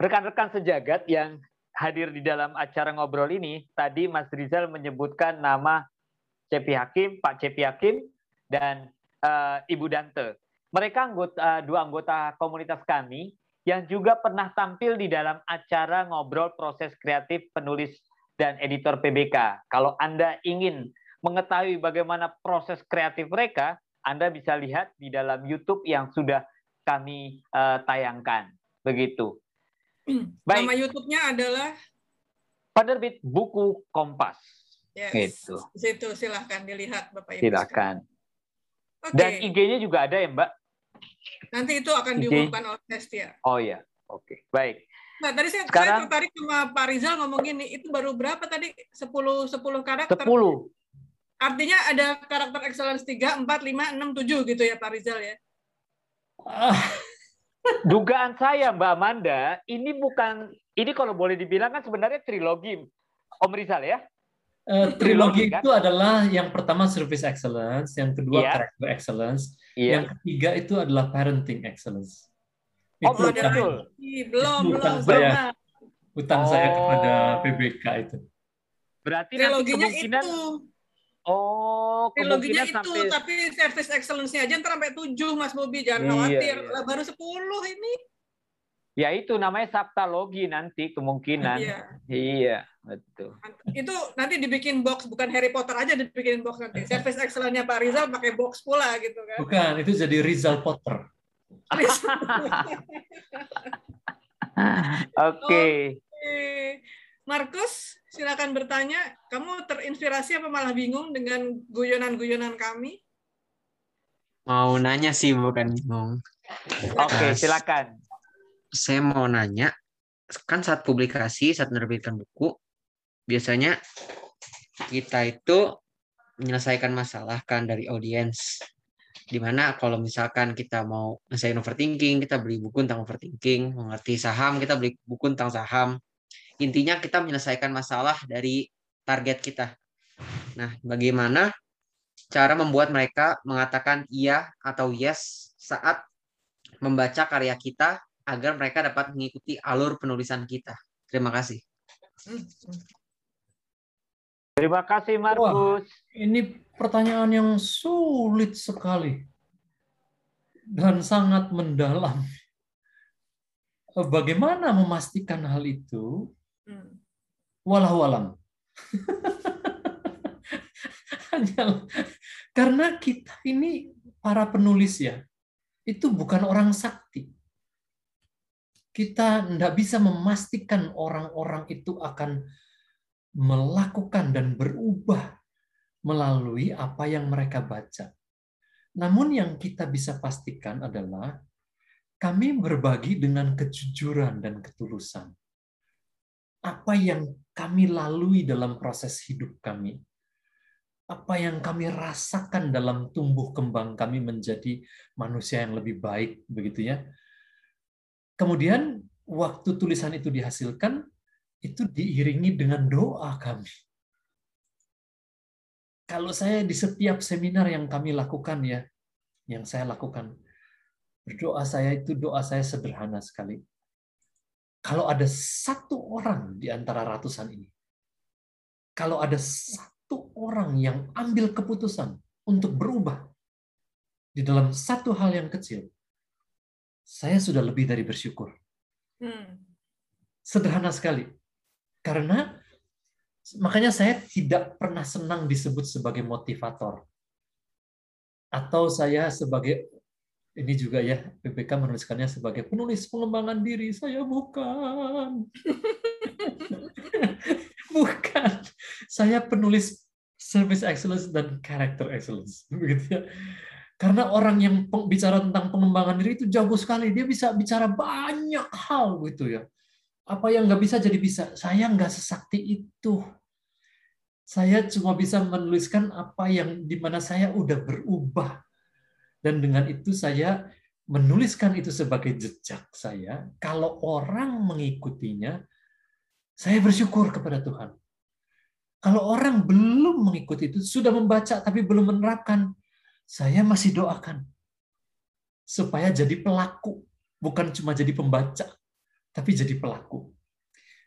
rekan-rekan sejagat yang hadir di dalam acara ngobrol ini, tadi Mas Rizal menyebutkan nama Cepi Hakim, Pak Cepi Hakim, dan uh, Ibu Dante. Mereka anggota, dua anggota komunitas kami yang juga pernah tampil di dalam acara ngobrol proses kreatif penulis dan editor PBK. Kalau Anda ingin mengetahui bagaimana proses kreatif mereka, Anda bisa lihat di dalam YouTube yang sudah kami uh, tayangkan. Begitu. Baik. Nama YouTube-nya adalah Penerbit Buku Kompas. Yes. Itu. Situ silahkan dilihat Bapak Ibu. Silahkan. Okay. Dan IG-nya juga ada ya Mbak? Nanti itu akan IG. diumumkan oleh Nestia. Oh iya, oke. Okay. Baik. Nah, tadi saya, Sekarang, saya tertarik sama Pak Rizal ngomong gini, itu baru berapa tadi? 10 10 karakter. 10. Artinya ada karakter excellence 3, 4, 5, 6, 7 gitu ya Pak Rizal ya. Ah. Dugaan saya Mbak Amanda, ini bukan ini kalau boleh dibilang kan sebenarnya trilogi Om Rizal ya. Uh, trilogi, trilogi kan? itu adalah yang pertama service excellence, yang kedua yeah. character excellence, yeah. yang ketiga itu adalah parenting excellence. Oh, itu betul. Belum, belum, utang saya, utang oh. saya kepada PBK itu. Berarti triloginya kemungkinan itu. Oh, triloginya itu, sampai... tapi service excellence-nya aja ntar sampai tujuh, Mas Bobi. Jangan iya, khawatir. Iya. Baru sepuluh ini. Ya itu namanya saptalogi nanti kemungkinan. Iya. Iya, betul. Itu nanti dibikin box bukan Harry Potter aja dibikin box nanti. Service excellence-nya Pak Rizal pakai box pula gitu kan. Bukan, itu jadi Rizal Potter. Oke. Okay. Okay. Markus, silakan bertanya. Kamu terinspirasi apa malah bingung dengan guyonan-guyonan kami? Mau nanya sih, bukan bingung. Oke, okay, silakan. Saya mau nanya, kan saat publikasi, saat menerbitkan buku, biasanya kita itu menyelesaikan masalah kan dari audiens. Di mana kalau misalkan kita mau menyelesaikan overthinking, kita beli buku tentang overthinking, mengerti saham, kita beli buku tentang saham, intinya kita menyelesaikan masalah dari target kita. Nah, bagaimana cara membuat mereka mengatakan iya atau yes saat membaca karya kita agar mereka dapat mengikuti alur penulisan kita. Terima kasih. Terima kasih Markus. ini pertanyaan yang sulit sekali dan sangat mendalam. Bagaimana memastikan hal itu? Hmm. Walau alam. karena kita ini para penulis ya, itu bukan orang sakti. Kita tidak bisa memastikan orang-orang itu akan melakukan dan berubah melalui apa yang mereka baca. Namun yang kita bisa pastikan adalah kami berbagi dengan kejujuran dan ketulusan apa yang kami lalui dalam proses hidup kami, apa yang kami rasakan dalam tumbuh kembang kami menjadi manusia yang lebih baik, begitu ya. Kemudian waktu tulisan itu dihasilkan, itu diiringi dengan doa kami. Kalau saya di setiap seminar yang kami lakukan ya, yang saya lakukan, berdoa saya itu doa saya sederhana sekali kalau ada satu orang di antara ratusan ini, kalau ada satu orang yang ambil keputusan untuk berubah di dalam satu hal yang kecil, saya sudah lebih dari bersyukur. Hmm. Sederhana sekali. Karena makanya saya tidak pernah senang disebut sebagai motivator. Atau saya sebagai ini juga ya PPK menuliskannya sebagai penulis pengembangan diri. Saya bukan. Bukan. Saya penulis service excellence dan character excellence. Begitu ya. Karena orang yang bicara tentang pengembangan diri itu jago sekali. Dia bisa bicara banyak hal gitu ya. Apa yang nggak bisa jadi bisa? Saya nggak sesakti itu. Saya cuma bisa menuliskan apa yang di mana saya udah berubah dan dengan itu saya menuliskan itu sebagai jejak saya. Kalau orang mengikutinya, saya bersyukur kepada Tuhan. Kalau orang belum mengikuti itu, sudah membaca tapi belum menerapkan, saya masih doakan supaya jadi pelaku, bukan cuma jadi pembaca. tapi jadi pelaku.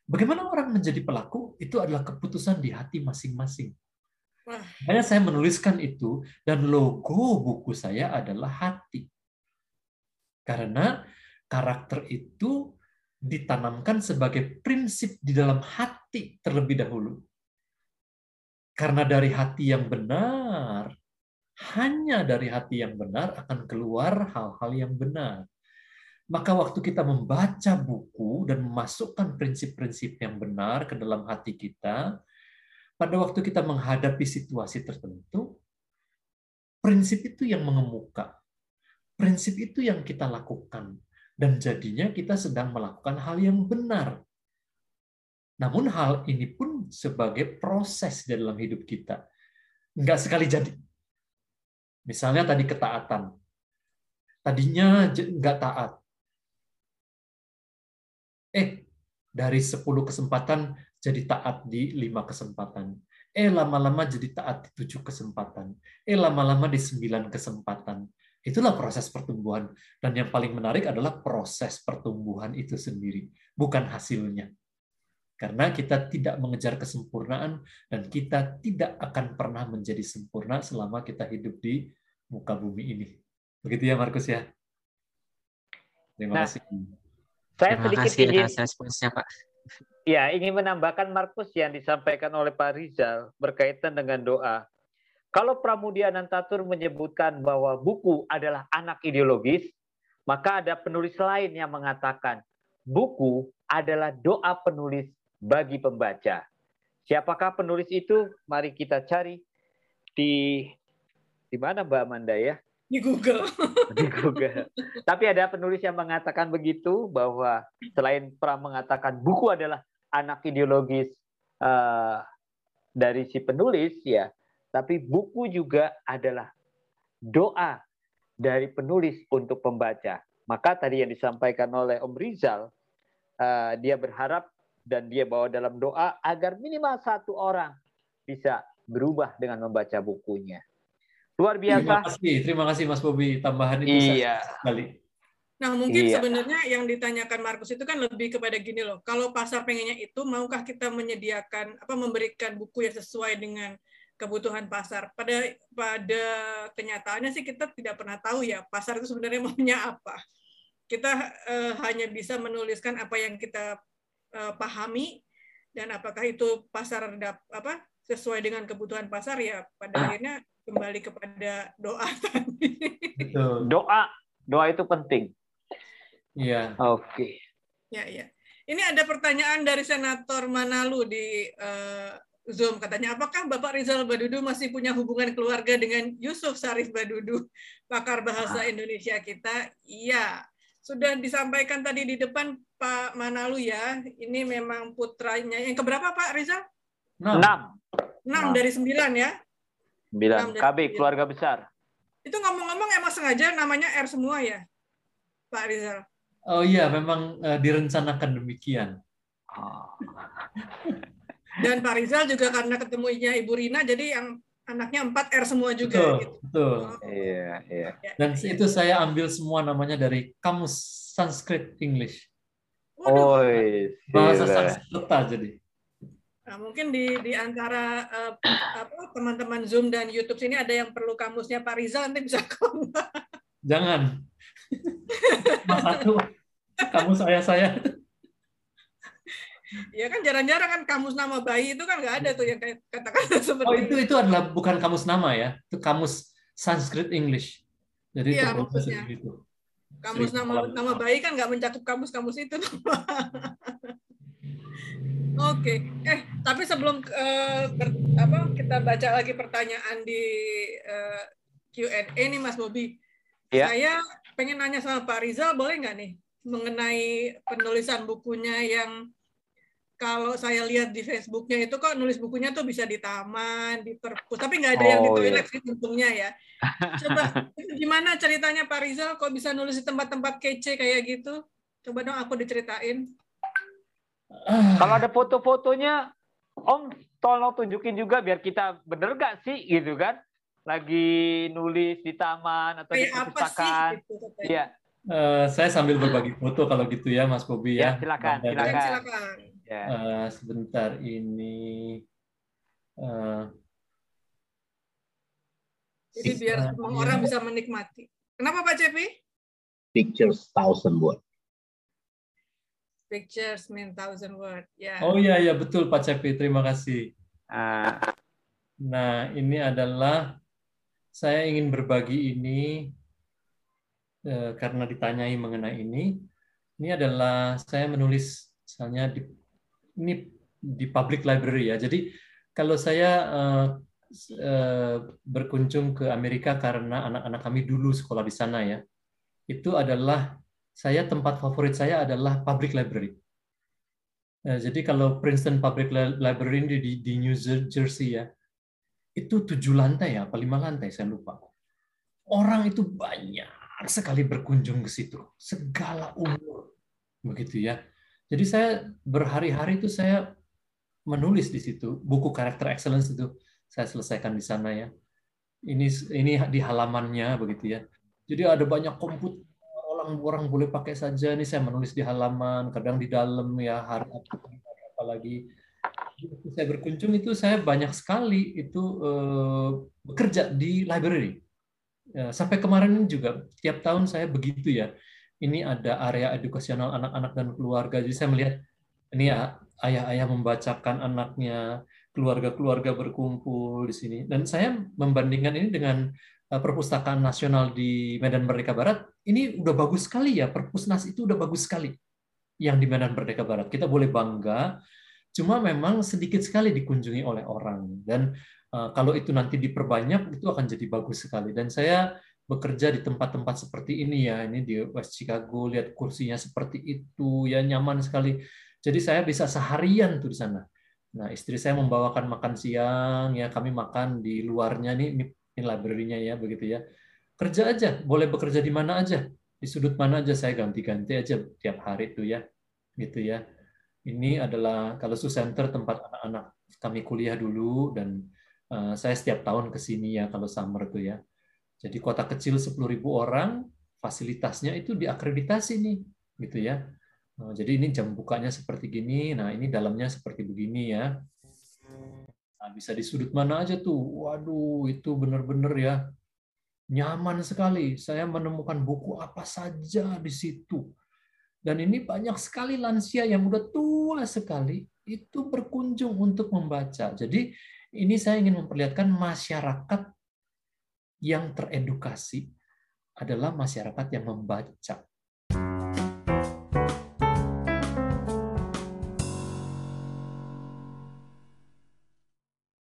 Bagaimana orang menjadi pelaku? Itu adalah keputusan di hati masing-masing. Makanya saya menuliskan itu dan logo buku saya adalah hati. Karena karakter itu ditanamkan sebagai prinsip di dalam hati terlebih dahulu. Karena dari hati yang benar, hanya dari hati yang benar akan keluar hal-hal yang benar. Maka waktu kita membaca buku dan memasukkan prinsip-prinsip yang benar ke dalam hati kita, pada waktu kita menghadapi situasi tertentu, prinsip itu yang mengemuka. Prinsip itu yang kita lakukan. Dan jadinya kita sedang melakukan hal yang benar. Namun hal ini pun sebagai proses dalam hidup kita. Enggak sekali jadi. Misalnya tadi ketaatan. Tadinya enggak taat. Eh, dari 10 kesempatan jadi taat di lima kesempatan. Eh lama-lama jadi taat di tujuh kesempatan. Eh lama-lama di sembilan kesempatan. Itulah proses pertumbuhan. Dan yang paling menarik adalah proses pertumbuhan itu sendiri, bukan hasilnya. Karena kita tidak mengejar kesempurnaan dan kita tidak akan pernah menjadi sempurna selama kita hidup di muka bumi ini. Begitu ya Markus ya. Terima nah, kasih. Saya Terima sedikit kasih ingin, responsnya Pak. Ya, ingin menambahkan Markus yang disampaikan oleh Pak Rizal berkaitan dengan doa. Kalau Pramudia Nantatur menyebutkan bahwa buku adalah anak ideologis, maka ada penulis lain yang mengatakan buku adalah doa penulis bagi pembaca. Siapakah penulis itu? Mari kita cari di di mana Mbak Amanda ya? Di Google. Di Google. Tapi ada penulis yang mengatakan begitu bahwa selain pernah mengatakan buku adalah anak ideologis uh, dari si penulis ya, tapi buku juga adalah doa dari penulis untuk pembaca. Maka tadi yang disampaikan oleh Om Rizal, uh, dia berharap dan dia bawa dalam doa agar minimal satu orang bisa berubah dengan membaca bukunya. Luar biasa. Terima kasih, terima kasih Mas Bobi. Tambahan itu iya. sekali. Nah, mungkin iya. sebenarnya yang ditanyakan Markus itu kan lebih kepada gini loh. Kalau pasar pengennya itu, maukah kita menyediakan apa memberikan buku yang sesuai dengan kebutuhan pasar? Pada pada kenyataannya sih kita tidak pernah tahu ya pasar itu sebenarnya maunya apa. Kita uh, hanya bisa menuliskan apa yang kita uh, pahami dan apakah itu pasar apa sesuai dengan kebutuhan pasar ya pada ah. akhirnya kembali kepada doa tadi. Doa, doa itu penting. Iya. Oke. Okay. Ya, ya. Ini ada pertanyaan dari Senator Manalu di uh, Zoom katanya, apakah Bapak Rizal Badudu masih punya hubungan keluarga dengan Yusuf Sarif Badudu, pakar bahasa ah. Indonesia kita? Iya, sudah disampaikan tadi di depan Pak Manalu ya. Ini memang putranya. Yang keberapa Pak Rizal? Enam. Enam dari sembilan ya? Sembilan. KB, keluarga besar. Itu ngomong-ngomong emang sengaja namanya R semua ya, Pak Rizal? Oh iya, memang uh, direncanakan demikian. Oh. Dan Pak Rizal juga karena ketemunya Ibu Rina, jadi yang anaknya 4 R semua juga. Betul, gitu. betul. Oh. Iya, iya. Dan itu saya ambil semua namanya dari kamus Sanskrit English. Oh, bahasa Sanskerta jadi. Nah, mungkin di di antara uh, teman-teman Zoom dan YouTube sini ada yang perlu kamusnya Pak Rizal nanti bisa kontak. Jangan. Satu kamus saya saya. Ya kan jarang-jarang kan kamus nama bayi itu kan nggak ada tuh yang kayak katakan seperti Oh itu itu adalah bukan kamus nama ya, itu kamus Sanskrit English. Jadi iya, itu Gitu. Kamus nama nama bayi kan nggak mencakup kamus-kamus itu. Oke, okay. eh tapi sebelum uh, ber, apa kita baca lagi pertanyaan di uh, Q&A nih Mas Bobi, ya. saya pengen nanya sama Pak Rizal boleh nggak nih mengenai penulisan bukunya yang kalau saya lihat di Facebooknya itu kok nulis bukunya tuh bisa di taman, di perpus, tapi nggak ada oh, yang di oh, iya. toilet sih untungnya ya. Coba gimana ceritanya Pak Rizal kok bisa nulis di tempat-tempat kece kayak gitu? Coba dong aku diceritain. Kalau ada foto-fotonya, Om tolong tunjukin juga biar kita bener gak sih gitu kan? lagi nulis di taman atau Kayak di perpustakaan. Gitu, ya. Uh, saya sambil berbagi foto kalau gitu ya, Mas Bobi ya. ya. Silakan, ya, silakan. silakan. Ya. Uh, sebentar ini. Uh, Jadi biar semua orang bisa menikmati. Kenapa Pak Cepi? Pictures thousand word. Pictures mean thousand word. Ya. Oh iya iya betul Pak Cepi, terima kasih. Uh. Nah ini adalah saya ingin berbagi ini eh, karena ditanyai mengenai ini. Ini adalah saya menulis misalnya di ini di public library ya. Jadi kalau saya eh, eh, berkunjung ke Amerika karena anak-anak kami dulu sekolah di sana ya, itu adalah saya tempat favorit saya adalah public library. Nah, jadi kalau Princeton Public Library di, di New Jersey ya, itu tujuh lantai ya, apa lima lantai saya lupa. Orang itu banyak sekali berkunjung ke situ, segala umur, begitu ya. Jadi saya berhari-hari itu saya menulis di situ buku karakter excellence itu saya selesaikan di sana ya. Ini ini di halamannya begitu ya. Jadi ada banyak komputer orang-orang boleh pakai saja. Ini saya menulis di halaman, kadang di dalam ya hari apalagi saya berkunjung itu saya banyak sekali itu uh, bekerja di library. Ya, sampai kemarin juga tiap tahun saya begitu ya. Ini ada area edukasional anak-anak dan keluarga. Jadi saya melihat ini ya ayah-ayah membacakan anaknya, keluarga-keluarga berkumpul di sini. Dan saya membandingkan ini dengan eh, perpustakaan nasional di Medan Merdeka Barat. Ini udah bagus sekali ya, perpusnas itu udah bagus sekali yang di Medan Merdeka Barat. Kita boleh bangga Cuma memang sedikit sekali dikunjungi oleh orang dan uh, kalau itu nanti diperbanyak itu akan jadi bagus sekali. Dan saya bekerja di tempat-tempat seperti ini ya, ini di West Chicago, lihat kursinya seperti itu, ya nyaman sekali. Jadi saya bisa seharian tuh di sana. Nah, istri saya membawakan makan siang, ya kami makan di luarnya nih, ini library-nya ya, begitu ya. Kerja aja, boleh bekerja di mana aja, di sudut mana aja saya ganti-ganti aja tiap hari tuh ya, gitu ya. Ini adalah Kalesu Center tempat anak-anak kami kuliah dulu dan uh, saya setiap tahun ke sini ya kalau summer tuh ya. Jadi kota kecil 10.000 orang, fasilitasnya itu diakreditasi nih, gitu ya. Nah, jadi ini jam bukanya seperti gini, nah ini dalamnya seperti begini ya. Nah, bisa di sudut mana aja tuh. Waduh, itu benar-benar ya nyaman sekali. Saya menemukan buku apa saja di situ dan ini banyak sekali lansia yang udah tua sekali itu berkunjung untuk membaca. Jadi ini saya ingin memperlihatkan masyarakat yang teredukasi adalah masyarakat yang membaca.